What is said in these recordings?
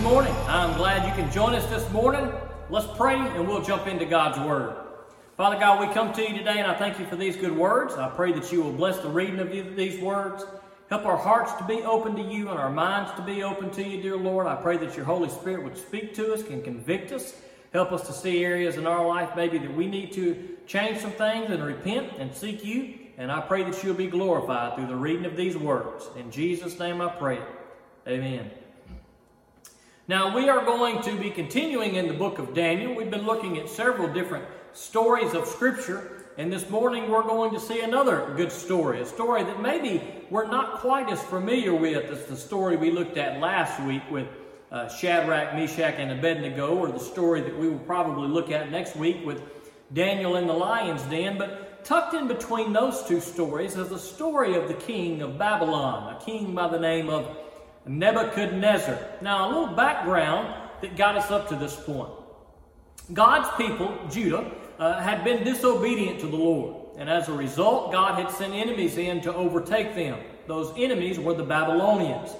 Good morning. I'm glad you can join us this morning. Let's pray and we'll jump into God's Word. Father God, we come to you today and I thank you for these good words. I pray that you will bless the reading of these words. Help our hearts to be open to you and our minds to be open to you, dear Lord. I pray that your Holy Spirit would speak to us and convict us. Help us to see areas in our life, maybe that we need to change some things and repent and seek you. And I pray that you'll be glorified through the reading of these words. In Jesus' name I pray. Amen. Now, we are going to be continuing in the book of Daniel. We've been looking at several different stories of Scripture, and this morning we're going to see another good story, a story that maybe we're not quite as familiar with as the story we looked at last week with uh, Shadrach, Meshach, and Abednego, or the story that we will probably look at next week with Daniel in the lion's den. But tucked in between those two stories is the story of the king of Babylon, a king by the name of Nebuchadnezzar. Now, a little background that got us up to this point. God's people, Judah, uh, had been disobedient to the Lord. And as a result, God had sent enemies in to overtake them. Those enemies were the Babylonians.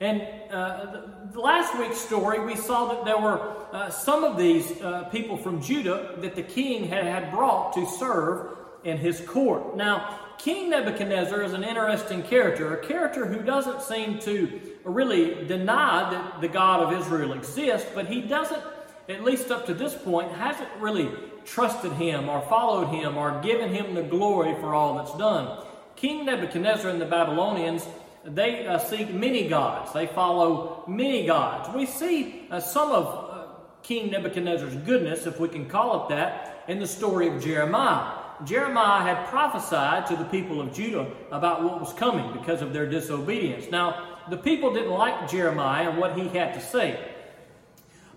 And uh, the, last week's story, we saw that there were uh, some of these uh, people from Judah that the king had, had brought to serve in his court. Now, King Nebuchadnezzar is an interesting character, a character who doesn't seem to really deny that the God of Israel exists, but he doesn't, at least up to this point, hasn't really trusted him or followed him or given him the glory for all that's done. King Nebuchadnezzar and the Babylonians, they uh, seek many gods. They follow many gods. We see uh, some of uh, King Nebuchadnezzar's goodness, if we can call it that, in the story of Jeremiah. Jeremiah had prophesied to the people of Judah about what was coming because of their disobedience. Now, the people didn't like Jeremiah and what he had to say.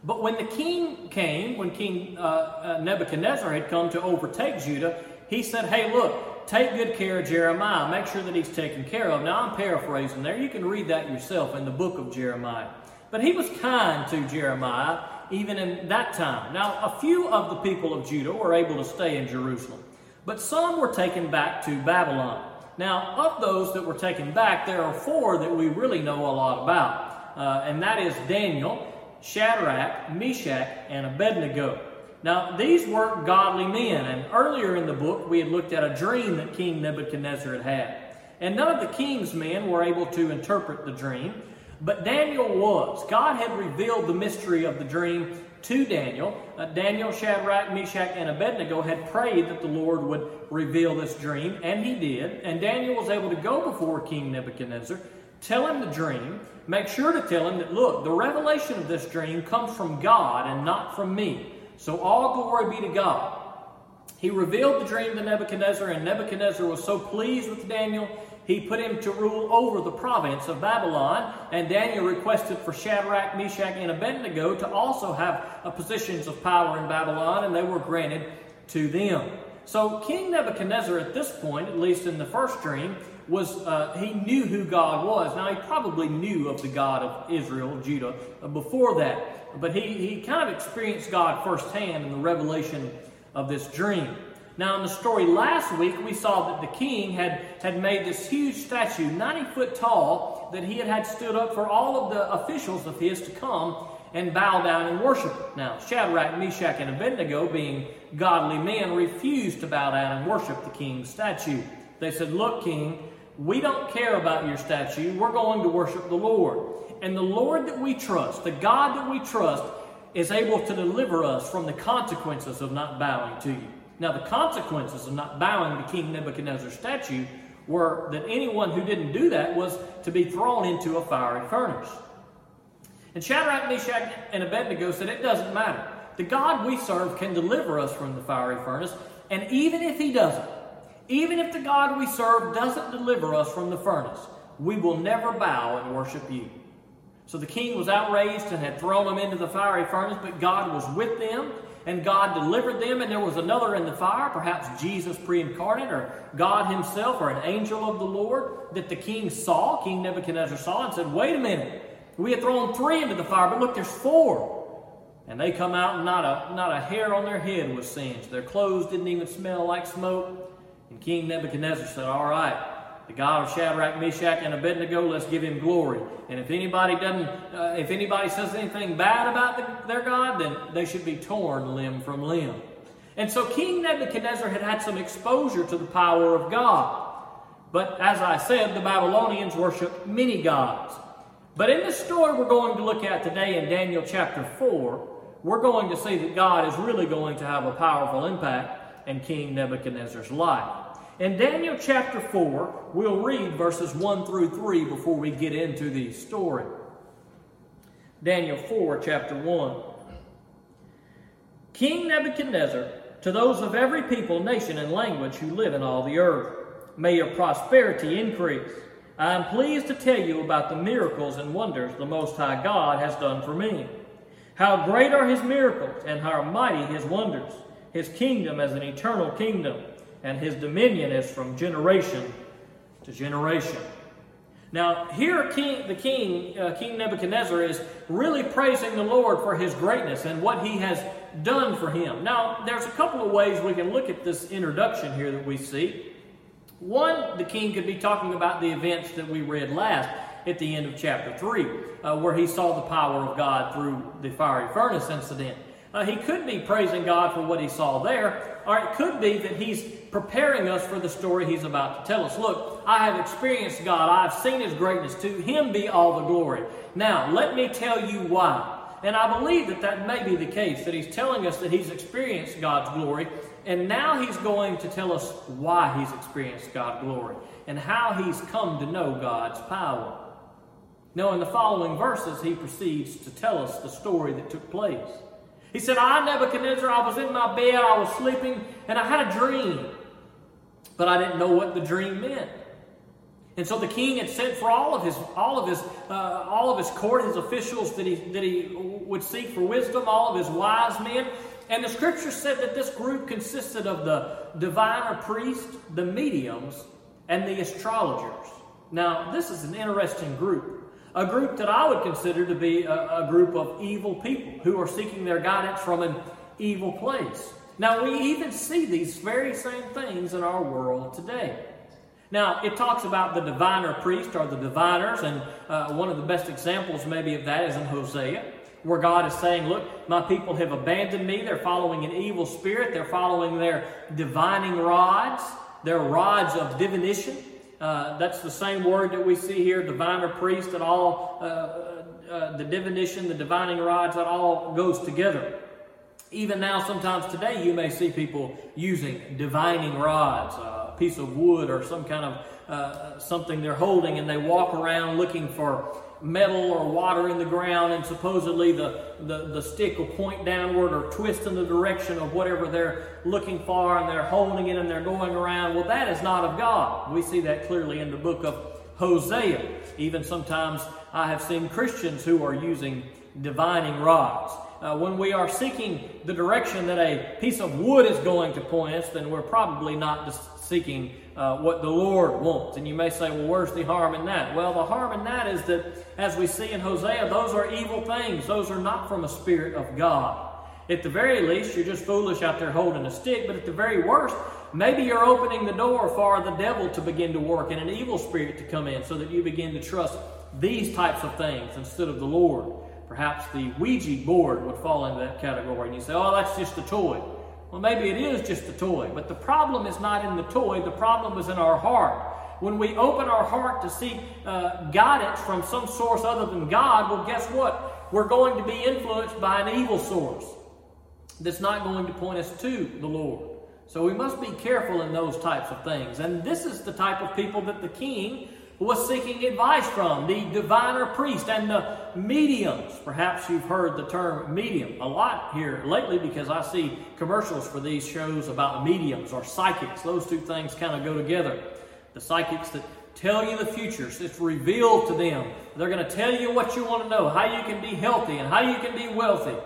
But when the king came, when King uh, uh, Nebuchadnezzar had come to overtake Judah, he said, Hey, look, take good care of Jeremiah. Make sure that he's taken care of. Now, I'm paraphrasing there. You can read that yourself in the book of Jeremiah. But he was kind to Jeremiah even in that time. Now, a few of the people of Judah were able to stay in Jerusalem. But some were taken back to Babylon. Now, of those that were taken back, there are four that we really know a lot about, uh, and that is Daniel, Shadrach, Meshach, and Abednego. Now, these weren't godly men, and earlier in the book we had looked at a dream that King Nebuchadnezzar had had. And none of the king's men were able to interpret the dream, but Daniel was. God had revealed the mystery of the dream to Daniel. Uh, Daniel, Shadrach, Meshach, and Abednego had prayed that the Lord would reveal this dream, and he did. And Daniel was able to go before King Nebuchadnezzar, tell him the dream, make sure to tell him that, look, the revelation of this dream comes from God and not from me. So all glory be to God. He revealed the dream to Nebuchadnezzar, and Nebuchadnezzar was so pleased with Daniel he put him to rule over the province of Babylon, and Daniel requested for Shadrach, Meshach, and Abednego to also have positions of power in Babylon, and they were granted to them. So King Nebuchadnezzar, at this point, at least in the first dream, was uh, he knew who God was. Now he probably knew of the God of Israel, Judah, uh, before that, but he he kind of experienced God firsthand in the revelation of this dream. Now, in the story last week, we saw that the king had, had made this huge statue, 90 foot tall, that he had had stood up for all of the officials of his to come and bow down and worship it. Now, Shadrach, Meshach, and Abednego, being godly men, refused to bow down and worship the king's statue. They said, Look, king, we don't care about your statue. We're going to worship the Lord. And the Lord that we trust, the God that we trust, is able to deliver us from the consequences of not bowing to you. Now, the consequences of not bowing to King Nebuchadnezzar's statue were that anyone who didn't do that was to be thrown into a fiery furnace. And Shadrach, Meshach, and Abednego said, It doesn't matter. The God we serve can deliver us from the fiery furnace, and even if He doesn't, even if the God we serve doesn't deliver us from the furnace, we will never bow and worship you. So the king was outraged and had thrown them into the fiery furnace, but God was with them and God delivered them, and there was another in the fire, perhaps Jesus pre incarnate, or God Himself, or an angel of the Lord, that the king saw, King Nebuchadnezzar saw, and said, Wait a minute, we had thrown three into the fire, but look, there's four. And they come out, and not a, not a hair on their head was singed. Their clothes didn't even smell like smoke. And King Nebuchadnezzar said, All right, The God of Shadrach, Meshach, and Abednego, let's give him glory. And if anybody doesn't, uh, if anybody says anything bad about the, their God, then they should be torn limb from limb. And so King Nebuchadnezzar had had some exposure to the power of God. But as I said, the Babylonians worship many gods. But in the story we're going to look at today in Daniel chapter 4, we're going to see that God is really going to have a powerful impact in King Nebuchadnezzar's life. In Daniel chapter 4, we'll read verses 1 through 3 before we get into the story. Daniel 4, chapter 1. King Nebuchadnezzar, to those of every people, nation, and language who live in all the earth, may your prosperity increase. I am pleased to tell you about the miracles and wonders the Most High God has done for me. How great are his miracles, and how mighty his wonders. His kingdom as an eternal kingdom and his dominion is from generation to generation. Now, here king, the king, uh, King Nebuchadnezzar, is really praising the Lord for his greatness and what he has done for him. Now, there's a couple of ways we can look at this introduction here that we see. One, the king could be talking about the events that we read last at the end of chapter 3, uh, where he saw the power of God through the fiery furnace incident. Uh, he could be praising God for what he saw there, or it could be that he's preparing us for the story he's about to tell us. Look, I have experienced God, I've seen his greatness. To him be all the glory. Now, let me tell you why. And I believe that that may be the case, that he's telling us that he's experienced God's glory, and now he's going to tell us why he's experienced God's glory and how he's come to know God's power. Now, in the following verses, he proceeds to tell us the story that took place. He said, I, Nebuchadnezzar, I was in my bed, I was sleeping, and I had a dream. But I didn't know what the dream meant. And so the king had sent for all of his, all of his, uh, all of his court, his officials that he, that he would seek for wisdom, all of his wise men. And the scripture said that this group consisted of the diviner priest, the mediums, and the astrologers. Now, this is an interesting group a group that I would consider to be a, a, group of evil people who are seeking their guidance from an evil place. Now, we even see these very same things in our world today. Now, it talks about the diviner priest or the diviners, and uh, one of the best examples maybe of that is in Hosea, where God is saying, Look, my people have abandoned me. They're following an evil spirit, they're following their divining rods, their rods of divination. Uh, that's the same word that we see here, diviner priest, and all uh, uh, the divination, the divining rods, that all goes together. Even now, sometimes today, you may see people using divining rods, a piece of wood or some kind of uh, something they're holding, and they walk around looking for metal or water in the ground, and supposedly the, the, the stick will point downward or twist in the direction of whatever they're looking for, and they're holding it and they're going around. Well, that is not of God. We see that clearly in the book of Hosea. Even sometimes I have seen Christians who are using divining rods. Uh, when we are seeking the direction that a piece of wood is going to point us, then we're probably not seeking uh, what the Lord wants. And you may say, well, where's the harm in that? Well, the harm in that is that, as we see in Hosea, those are evil things. Those are not from a spirit of God. At the very least, you're just foolish out there holding a stick, but at the very worst, maybe you're opening the door for the devil to begin to work and an evil spirit to come in so that you begin to trust these types of things instead of the Lord. Perhaps the Ouija board would fall into that category, and you say, oh, that's just a toy. Well, maybe it is just a toy, but the problem is not in the toy, the problem is in our heart. When we open our heart to seek uh, guidance from some source other than God, well, guess what? We're going to be influenced by an evil source that's not going to point us to the Lord. So we must be careful in those types of things. And this is the type of people that the king was seeking advice from the diviner priest and the mediums. Perhaps you've heard the term medium a lot here lately because I see commercials for these shows about mediums or psychics. Those two things kind of go together. The psychics that tell you the future, it's revealed to them. They're going to tell you what you want to know, how you can be healthy and how you can be wealthy.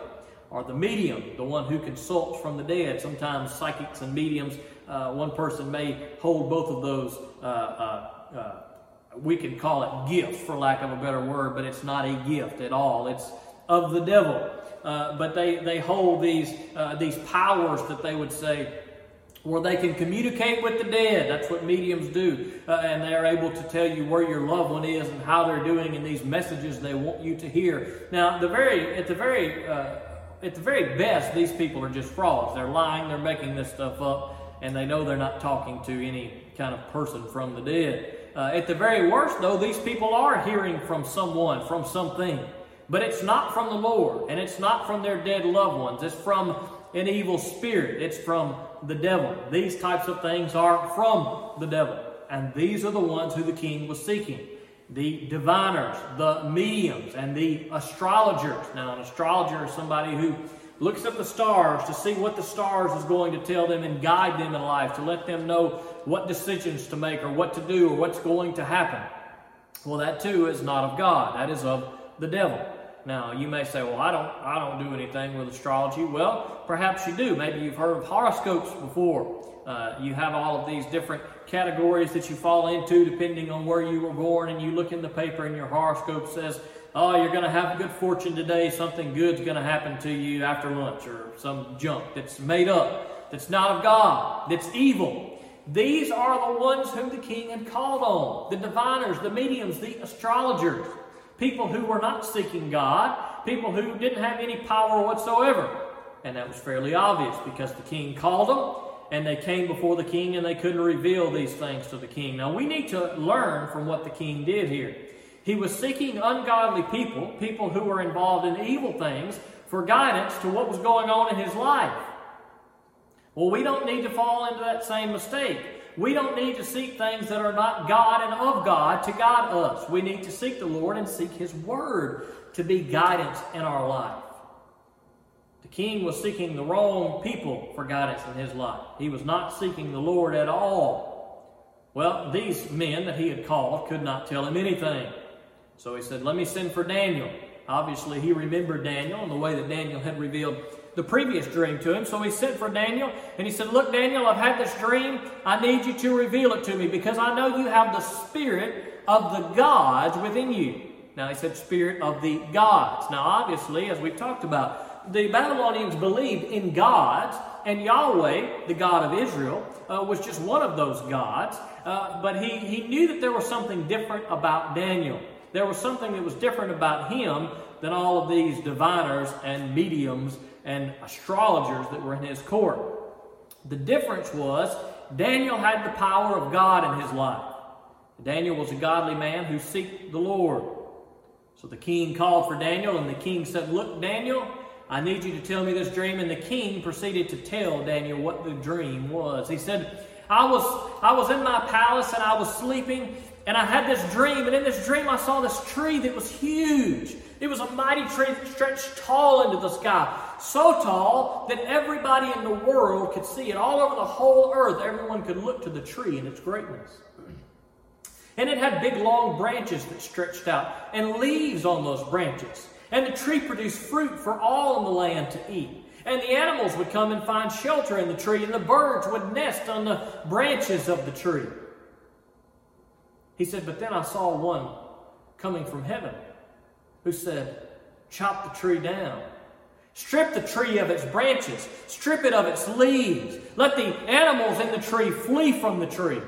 Or the medium, the one who consults from the dead. Sometimes psychics and mediums, uh, one person may hold both of those. Uh, uh, uh we could call it gift for lack of a better word, but it's not a gift at all. It's of the devil. Uh, but they, they hold these, uh, these powers that they would say where they can communicate with the dead. That's what mediums do. Uh, and they're able to tell you where your loved one is and how they're doing and these messages they want you to hear. Now, the very, at the very, uh, at the very best, these people are just frauds. They're lying, they're making this stuff up, and they know they're not talking to any kind of person from the dead. Uh, at the very worst, though, these people are hearing from someone, from something. But it's not from the Lord, and it's not from their dead loved ones. It's from an evil spirit. It's from the devil. These types of things are from the devil. And these are the ones who the king was seeking the diviners, the mediums, and the astrologers. Now, an astrologer is somebody who looks at the stars to see what the stars is going to tell them and guide them in life, to let them know what decisions to make or what to do or what's going to happen. Well, that too is not of God, that is of the devil. Now, you may say, well, I don't, I don't do anything with astrology. Well, perhaps you do. Maybe you've heard of horoscopes before. Uh, you have all of these different categories that you fall into depending on where you were born, and you look in the paper and your horoscope says, oh, you're going to have good fortune today, something good's going to happen to you after lunch, or some junk that's made up, that's not of God, that's evil. These are the ones whom the king had called on the diviners, the mediums, the astrologers people who were not seeking God, people who didn't have any power whatsoever. And that was fairly obvious because the king called them and they came before the king and they couldn't reveal these things to the king. Now we need to learn from what the king did here. He was seeking ungodly people, people who were involved in evil things, for guidance to what was going on in his life. Well, we don't need to fall into that same mistake. We don't need to seek things that are not God and of God to guide us. We need to seek the Lord and seek His Word to be guidance in our life. The king was seeking the wrong people for guidance in his life. He was not seeking the Lord at all. Well, these men that he had called could not tell him anything. So he said, Let me send for Daniel. Obviously, he remembered Daniel and the way that Daniel had revealed the previous dream to him. So he sent for Daniel and he said, Look, Daniel, I've had this dream. I need you to reveal it to me because I know you have the spirit of the gods within you. Now he said, Spirit of the gods. Now, obviously, as we've talked about, the Babylonians believed in gods, and Yahweh, the God of Israel, uh, was just one of those gods. Uh, but he, he knew that there was something different about Daniel. There was something that was different about him than all of these diviners and mediums and astrologers that were in his court. The difference was Daniel had the power of God in his life. Daniel was a godly man who seeked the Lord. So the king called for Daniel, and the king said, Look, Daniel, I need you to tell me this dream. And the king proceeded to tell Daniel what the dream was. He said, I was, I was in my palace and I was sleeping, and I had this dream. And in this dream, I saw this tree that was huge. It was a mighty tree that stretched tall into the sky so tall that everybody in the world could see it. All over the whole earth, everyone could look to the tree and its greatness. And it had big long branches that stretched out and leaves on those branches. And the tree produced fruit for all in the land to eat. And the animals would come and find shelter in the tree, and the birds would nest on the branches of the tree. He said, But then I saw one coming from heaven who said, Chop the tree down Strip the tree of its branches, strip it of its leaves. Let the animals in the tree flee from the tree,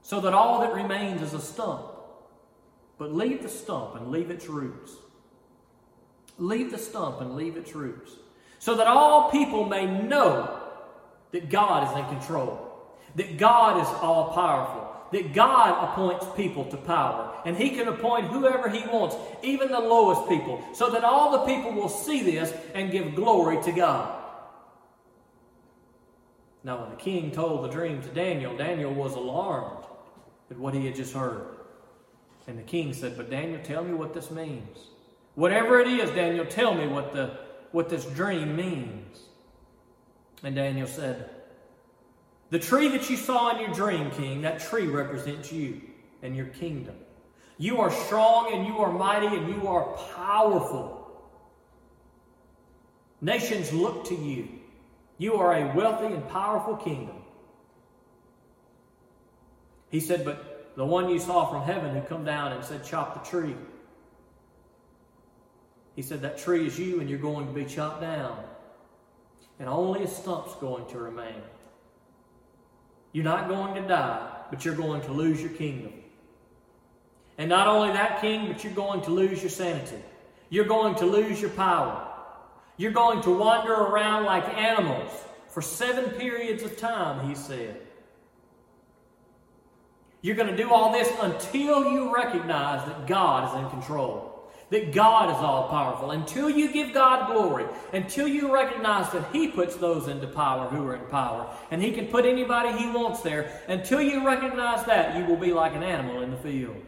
so that all that remains is a stump. But leave the stump and leave its roots. Leave the stump and leave its roots, so that all people may know that God is in control, that God is all powerful, that God appoints people to power. And He can appoint whoever He wants, even the lowest people, so that all the people will see this and give glory to God. Now, when the king told the dream to Daniel, Daniel was alarmed at what he had just heard. And the king said, But Daniel, tell me what this means. Whatever it is, Daniel, tell me what, the, what this dream means. And Daniel said, the tree that you saw in your dream, king, that tree represents you and your kingdom. You are strong and you are mighty and you are powerful. Nations look to you. You are a wealthy and powerful kingdom. He said, But the one you saw from heaven who come down and said, Chop the tree. He said, That tree is you and you're going to be chopped down. And only a stump's going to remain. You're not going to die, but you're going to lose your kingdom. And not only that, King, but you're going to lose your sanity. You're going to lose your power. You're going to wander around like animals for seven periods of time, he said. You're going to do all this until you recognize that God is in control that God is all powerful. Until you give God glory, until you recognize that He puts those into power who are in power, and He can put anybody He wants there, until you recognize that, you will be like an animal in the field.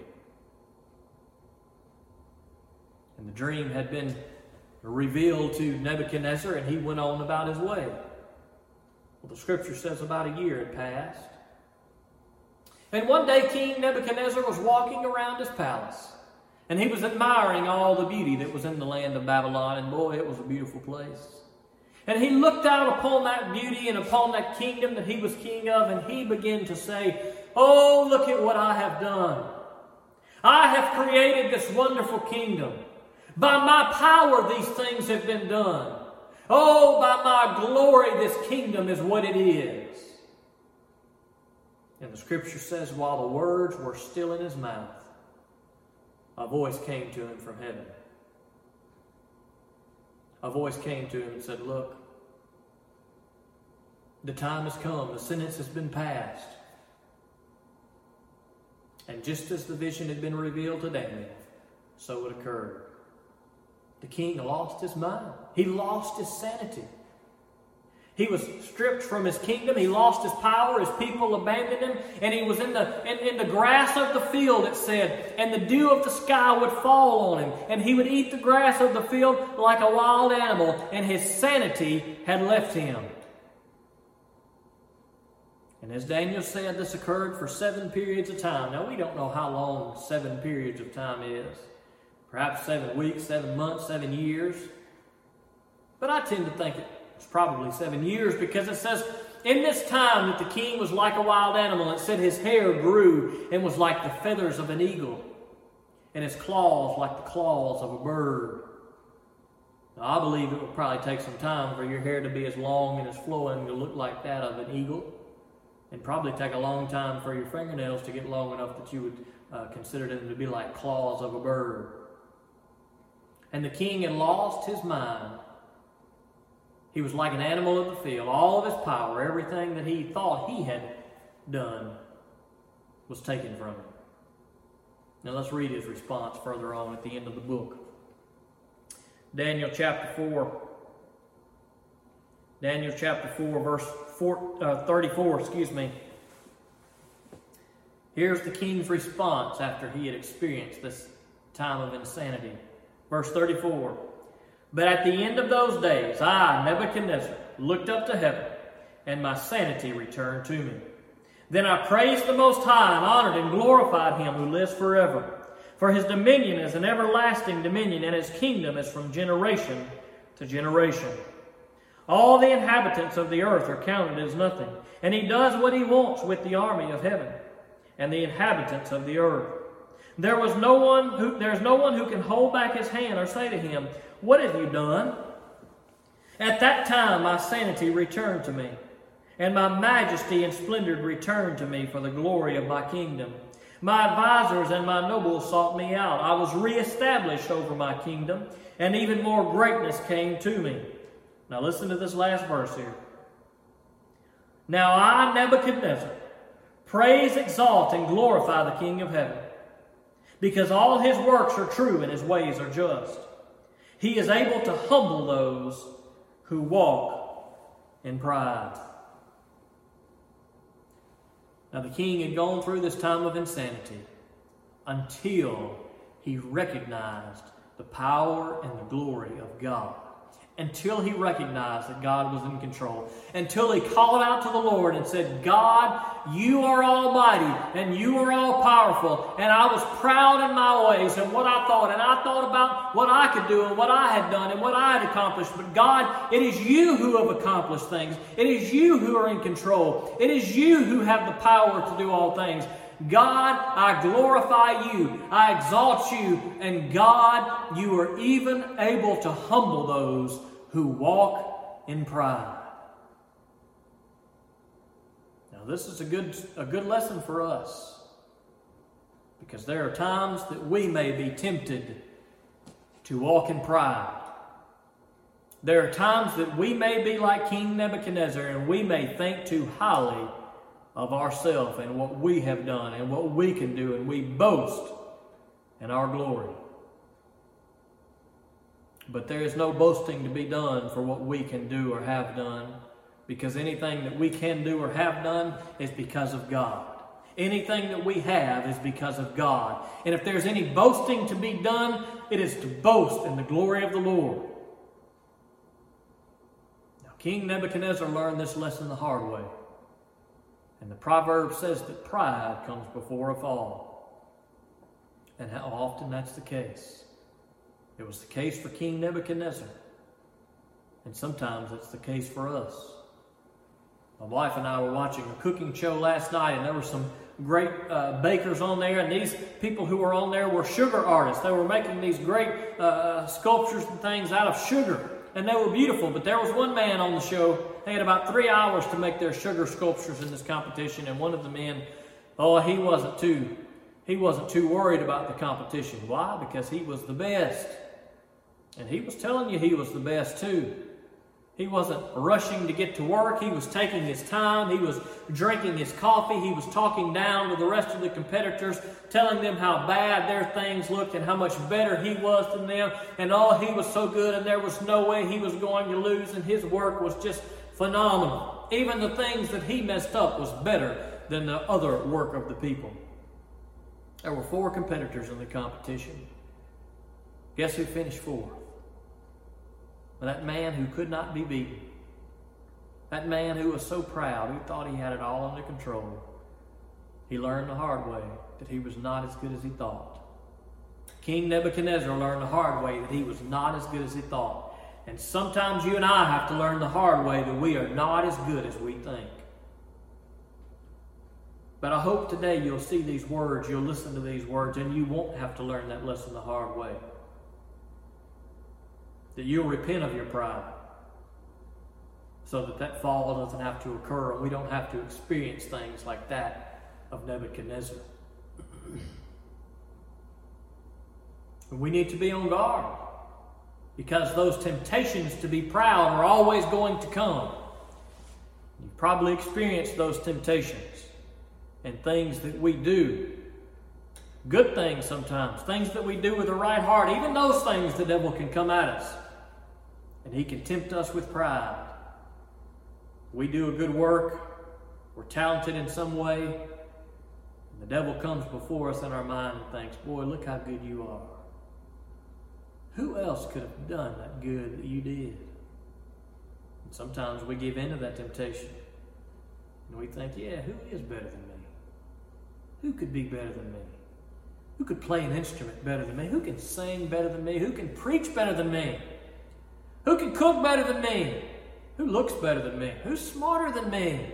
And the dream had been revealed to Nebuchadnezzar, and he went on about his way. Well, the scripture says about a year had passed. And one day, King Nebuchadnezzar was walking around his palace. And he was admiring all the beauty that was in the land of Babylon, and boy, it was a beautiful place. And he looked out upon that beauty and upon that kingdom that he was king of, and he began to say, Oh, look at what I have done. I have created this wonderful kingdom. By my power, these things have been done. Oh, by my glory, this kingdom is what it is. And the scripture says, while the words were still in his mouth, a voice came to him from heaven. A voice came to him and said, Look, the time has come, the sentence has been passed. And just as the vision had been revealed to Daniel, so it occurred. The king lost his mind, he lost his sanity. He was stripped from his kingdom. He lost his power. His people abandoned him. And he was in the, in, in, the grass of the field, it said. And the dew of the sky would fall on him. And he would eat the grass of the field like a wild animal. And his sanity had left him. And as Daniel said, this occurred for seven periods of time. Now, we don't know how long seven periods of time is. Perhaps seven weeks, seven months, seven years. But I tend to think it it's probably seven years because it says, in this time that the king was like a wild animal, it said his hair grew and was like the feathers of an eagle, and his claws like the claws of a bird. Now, I believe it would probably take some time for your hair to be as long and as flowing to look like that of an eagle, and probably take a long time for your fingernails to get long enough that you would uh, consider them to be like claws of a bird. And the king had lost his mind he was like an animal of the field. All of his power, everything that he thought he had done, was taken from him. Now let's read his response further on at the end of the book. Daniel chapter 4. Daniel chapter 4, verse four, uh, 34, excuse me. Here's the king's response after he had experienced this time of insanity. Verse 34. But at the end of those days, I, Nebuchadnezzar, looked up to heaven, and my sanity returned to me. Then I praised the Most High, and honored and glorified him who lives forever. For his dominion is an everlasting dominion, and his kingdom is from generation to generation. All the inhabitants of the earth are counted as nothing, and he does what he wants with the army of heaven and the inhabitants of the earth. There was no one who there's no one who can hold back his hand or say to him, what have you done? At that time my sanity returned to me, and my majesty and splendor returned to me for the glory of my kingdom. My advisers and my nobles sought me out. I was reestablished over my kingdom, and even more greatness came to me. Now listen to this last verse here. Now I, Nebuchadnezzar, praise, exalt, and glorify the King of heaven, because all his works are true and his ways are just. He is able to humble those who walk in pride. Now, the king had gone through this time of insanity until he recognized the power and the glory of God until he recognized that God was in control, until he called out to the Lord and said, God, you are almighty and you are all powerful. And I was proud in my ways and what I thought, and I thought about what I could do and what I had done and what I had accomplished. But God, it is you who have accomplished things, it is you who are in control, it is you who have the power to do all things. God, I glorify you, I exalt you, and God, you are even able to humble those who walk in pride. Now, this is a good, a good lesson for us because there are times that we may be tempted to walk in pride. There are times that we may be like King Nebuchadnezzar and we may think too highly of ourselves and what we have done and what we can do, and we boast in our glory. But there is no boasting to be done for what we can do or have done, because anything that we can do or have done is because of God. Anything that we have is because of God. And if there's any boasting to be done, it is to boast in the glory of the Lord. Now, King Nebuchadnezzar learned this lesson the hard way. And the proverb says that pride comes before a fall. And how often that's the case. It was the case for King Nebuchadnezzar. And sometimes it's the case for us. My wife and I were watching a cooking show last night, and there were some great uh, bakers on there, and these people who were on there were sugar artists. They were making these great uh, sculptures and things out of sugar and they were beautiful. But there was one man on the show. They had about three hours to make their sugar sculptures in this competition, and one of the men, oh, he wasn't too, he wasn't too worried about the competition. Why? Because he was the best, and he was telling you he was the best too. He wasn't rushing to get to work. He was taking his time. He was drinking his coffee. He was talking down to the rest of the competitors, telling them how bad their things looked and how much better he was than them. And oh, he was so good, and there was no way he was going to lose, and his work was just phenomenal. Even the things that he messed up was better than the other work of the people. There were four competitors in the competition. Guess who finished fourth? That man who could not be beaten. That man who was so proud, who thought he had it all under control. He learned the hard way that he was not as good as he thought. King Nebuchadnezzar learned the hard way that he was not as good as he thought. And sometimes you and I have to learn the hard way that we are not as good as we think. But I hope today you'll see these words, you'll listen to these words, and you won't have to learn that lesson the hard way that you'll repent of your pride so that that fall doesn't have to occur and we don't have to experience things like that of Nebuchadnezzar. and we need to be on guard because those temptations to be proud are always going to come. You've probably experienced those temptations and things that we do. Good things sometimes, things that we do with the right heart, even those things the devil can come at us and he can tempt us with pride. We do a good work, we're talented in some way, and the devil comes before us in our mind and thinks, Boy, look how good you are. Who else could have done that good that you did? And sometimes we give in to that temptation. And we think, yeah, who is better than me? Who could be better than me? Who could play an instrument better than me? Who can sing better than me? Who can preach better than me? Who can cook better than me? Who looks better than me? Who's smarter than me?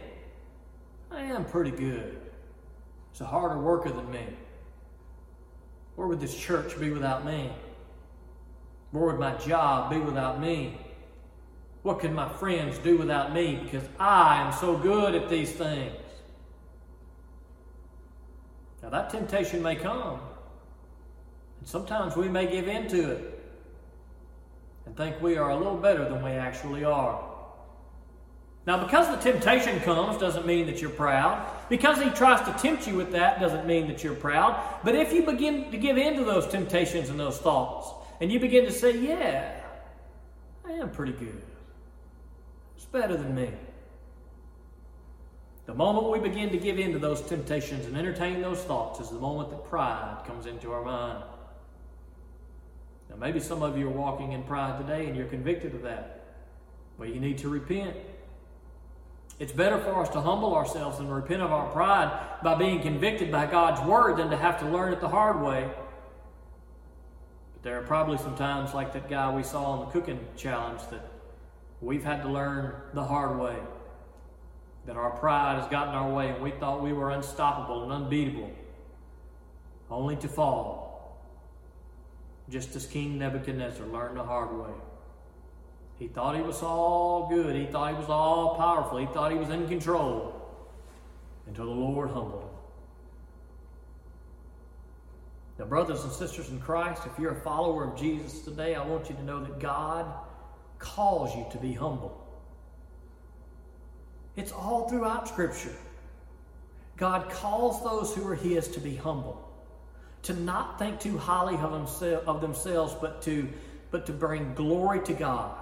I am pretty good. It's a harder worker than me. Where would this church be without me? Where would my job be without me? What could my friends do without me? Because I am so good at these things. Now, that temptation may come, and sometimes we may give in to it and think we are a little better than we actually are. Now, because the temptation comes doesn't mean that you're proud. Because he tries to tempt you with that doesn't mean that you're proud. But if you begin to give in to those temptations and those thoughts, and you begin to say, Yeah, I am pretty good, it's better than me. The moment we begin to give in to those temptations and entertain those thoughts is the moment that pride comes into our mind. Now, maybe some of you are walking in pride today and you're convicted of that. Well, you need to repent. It's better for us to humble ourselves and repent of our pride by being convicted by God's word than to have to learn it the hard way. But there are probably some times, like that guy we saw on the cooking challenge, that we've had to learn the hard way. That our pride has gotten our way and we thought we were unstoppable and unbeatable, only to fall just as King Nebuchadnezzar learned the hard way. He thought he was all good. He thought he was all powerful. He thought he was in control. until the Lord humbled him. Now, brothers and sisters in Christ, if you're a follower of Jesus today, I want you to know that God calls you to be humble. It's all throughout Scripture. God calls those who are His to be humble, to not think too highly of, themselves, but to, but to bring glory to God,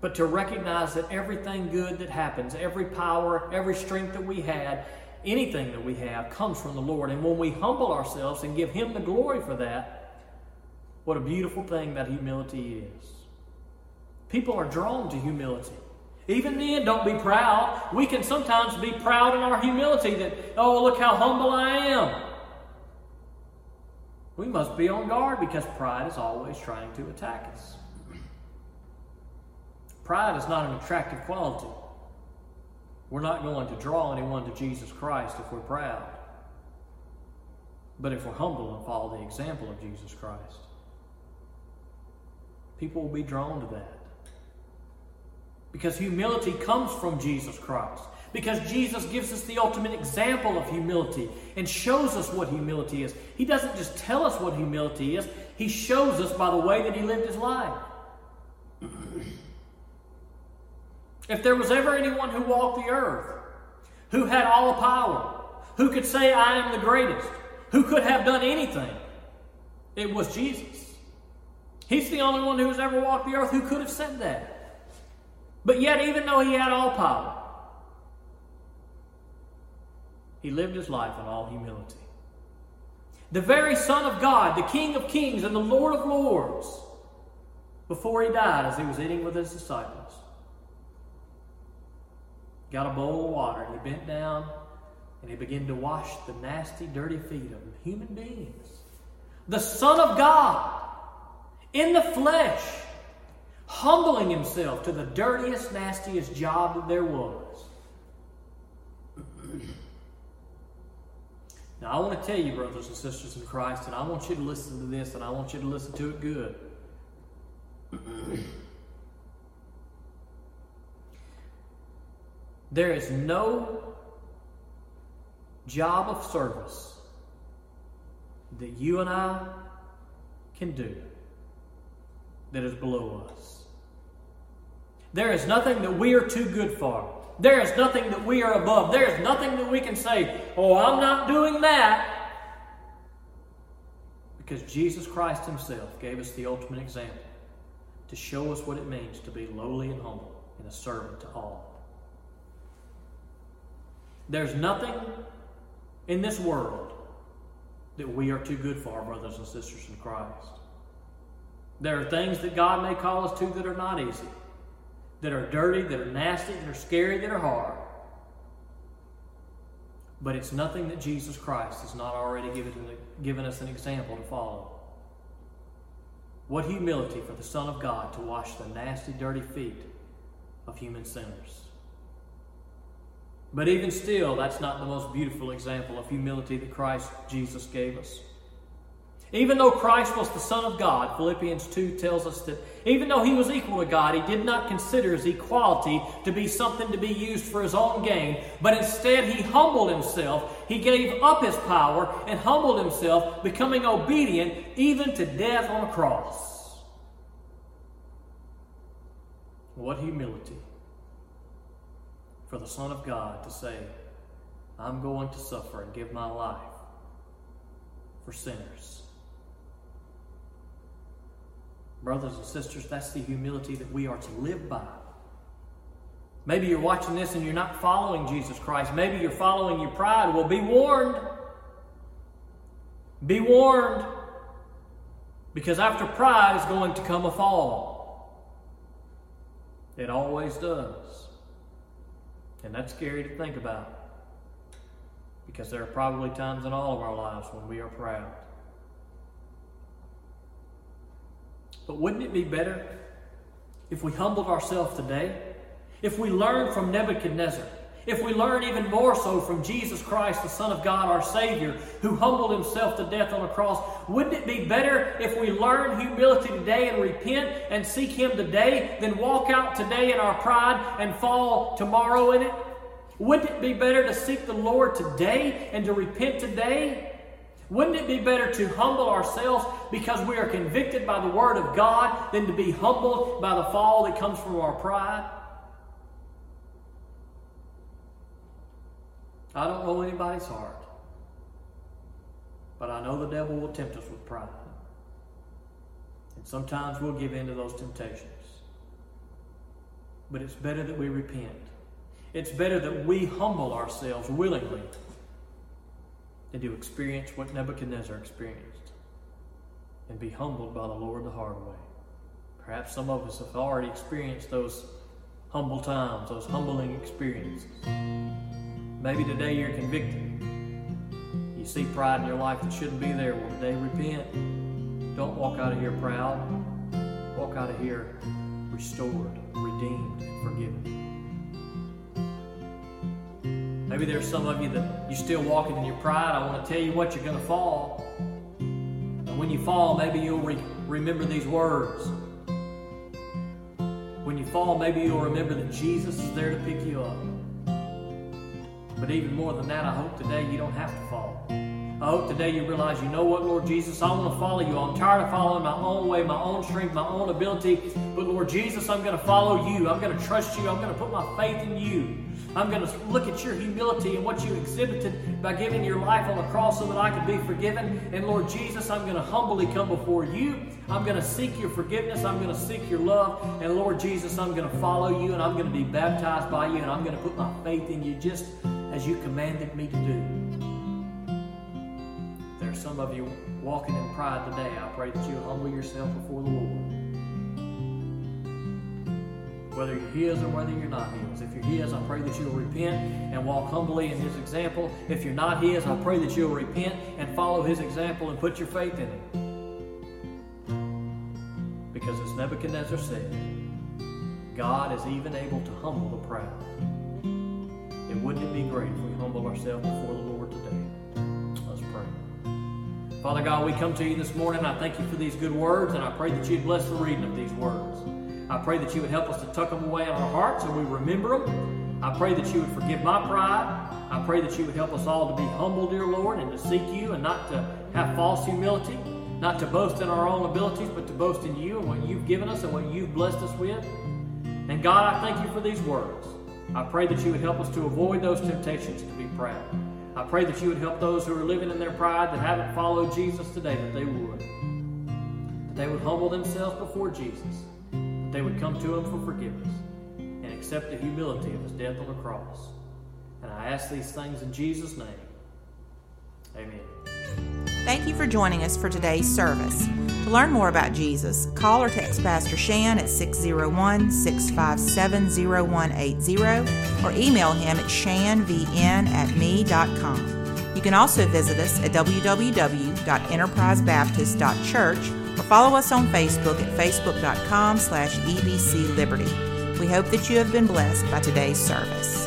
but to recognize that everything good that happens, every power, every strength that we had, anything that we have comes from the Lord. And when we humble ourselves and give Him the glory for that, what a beautiful thing that humility is. People are drawn to humility. Even then, don't be proud. We can sometimes be proud in our humility that, oh, look how humble I am. We must be on guard because pride is always trying to attack us. Pride is not an attractive quality. We're not going to draw anyone to Jesus Christ if we're proud. But if we're humble and follow the example of Jesus Christ, people will be drawn to that. Because humility comes from Jesus Christ. Because Jesus gives us the ultimate example of humility and shows us what humility is. He doesn't just tell us what humility is, He shows us by the way that He lived His life. If there was ever anyone who walked the earth, who had all power, who could say, I am the greatest, who could have done anything, it was Jesus. He's the only one who has ever walked the earth who could have said that. But yet, even though he had all power, he lived his life in all humility. The very Son of God, the King of kings and the Lord of lords, before he died, as he was eating with his disciples, got a bowl of water. He bent down and he began to wash the nasty, dirty feet of human beings. The Son of God in the flesh, humbling himself to the dirtiest, nastiest job that there was. Now, I want to tell you, brothers and sisters in Christ, and I want you to listen to this, and I want you to listen to it good. There is no job of service that you and I can do that is below us. There is nothing that we are too good for. There is nothing that we are above. There is nothing that we can say, oh, I'm not doing that. Because Jesus Christ Himself gave us the ultimate example to show us what it means to be lowly and humble and a servant to all. There's nothing in this world that we are too good for, our brothers and sisters in Christ. There are things that God may call us to that are not easy, that are dirty, that are nasty, that are scary, that are hard. But it's nothing that Jesus Christ has not already given, given us an example to follow. What humility for the Son of God to wash the nasty, dirty feet of human sinners. But even still, that's not the most beautiful example of humility that Christ Jesus gave us. Even though Christ was the Son of God, Philippians 2 tells us that even though he was equal to God, he did not consider his equality to be something to be used for his own gain, but instead he humbled himself. He gave up his power and humbled himself, becoming obedient even to death on a cross. What humility for the Son of God to say, I'm going to suffer and give my life for sinners. Brothers and sisters, that's the humility that we are to live by. Maybe you're watching this and you're not following Jesus Christ. Maybe you're following your pride. Well, be warned. Be warned. Because after pride is going to come a fall. It always does. And that's scary to think about. Because there are probably times in all of our lives when we are proud. But wouldn't it be better if we humbled ourselves today? If we learned from Nebuchadnezzar? If we learn even more so from Jesus Christ, the Son of God, our Savior, who humbled himself to death on a cross, wouldn't it be better if we learn humility today and repent and seek Him today than walk out today in our pride and fall tomorrow in it? Wouldn't it be better to seek the Lord today and to repent today? Wouldn't it be better to humble ourselves because we are convicted by the Word of God than to be humbled by the fall that comes from our pride? I don't know anybody's heart, but I know the devil will tempt us with pride. And sometimes we'll give in to those temptations. But it's better that we repent. It's better that we humble ourselves willingly than to experience what Nebuchadnezzar experienced and be humbled by the Lord the hard way. Perhaps some of us have already experienced those humble times, those humbling experiences. Maybe today you're convicted. You see pride in your life that shouldn't be there. Well, today repent. Don't walk out of here proud. Walk out of here restored, redeemed, and forgiven. Maybe there's some of you that you're still walking in your pride. I want to tell you what you're going to fall. And when you fall, maybe you'll re- remember these words. When you fall, maybe you'll remember that Jesus is there to pick you up. But even more than that, I hope today you don't have to fall. I hope today you realize, you know what, Lord Jesus, I want to follow you. I'm tired of following my own way, my own strength, my own ability. But Lord Jesus, I'm going to follow you. I'm going to trust you. I'm going to put my faith in you. I'm going to look at your humility and what you exhibited by giving your life on the cross so that I could be forgiven. And Lord Jesus, I'm going to humbly come before you. I'm going to seek your forgiveness. I'm going to seek your love. And Lord Jesus, I'm going to follow you and I'm going to be baptized by you and I'm going to put my faith in you just as you commanded me to do. There are some of you walking in pride today. I pray that you humble yourself before the Lord. Whether you're His or whether you're not His. If you're His, I pray that you'll repent and walk humbly in His example. If you're not His, I pray that you'll repent and follow His example and put your faith in Him. Because as Nebuchadnezzar said, God is even able to humble the proud. And wouldn't it be great if we humble ourselves before the Lord today? Let's pray. Father God, we come to you this morning. I thank you for these good words, and I pray that you'd bless the reading of these words. I pray that you would help us to tuck them away in our hearts and we remember them. I pray that you would forgive my pride. I pray that you would help us all to be humble, dear Lord, and to seek you and not to have false humility, not to boast in our own abilities, but to boast in you and what you've given us and what you've blessed us with. And God, I thank you for these words. I pray that you would help us to avoid those temptations to be proud. I pray that you would help those who are living in their pride that haven't followed Jesus today, that they would. That they would humble themselves before Jesus. They would come to him for forgiveness and accept the humility of his death on the cross. And I ask these things in Jesus' name. Amen. Thank you for joining us for today's service. To learn more about Jesus, call or text Pastor Shan at 601 657 0180 or email him at shanvn at me.com. You can also visit us at www.enterprisebaptist.church or follow us on Facebook at facebook.com slash ebcliberty. We hope that you have been blessed by today's service.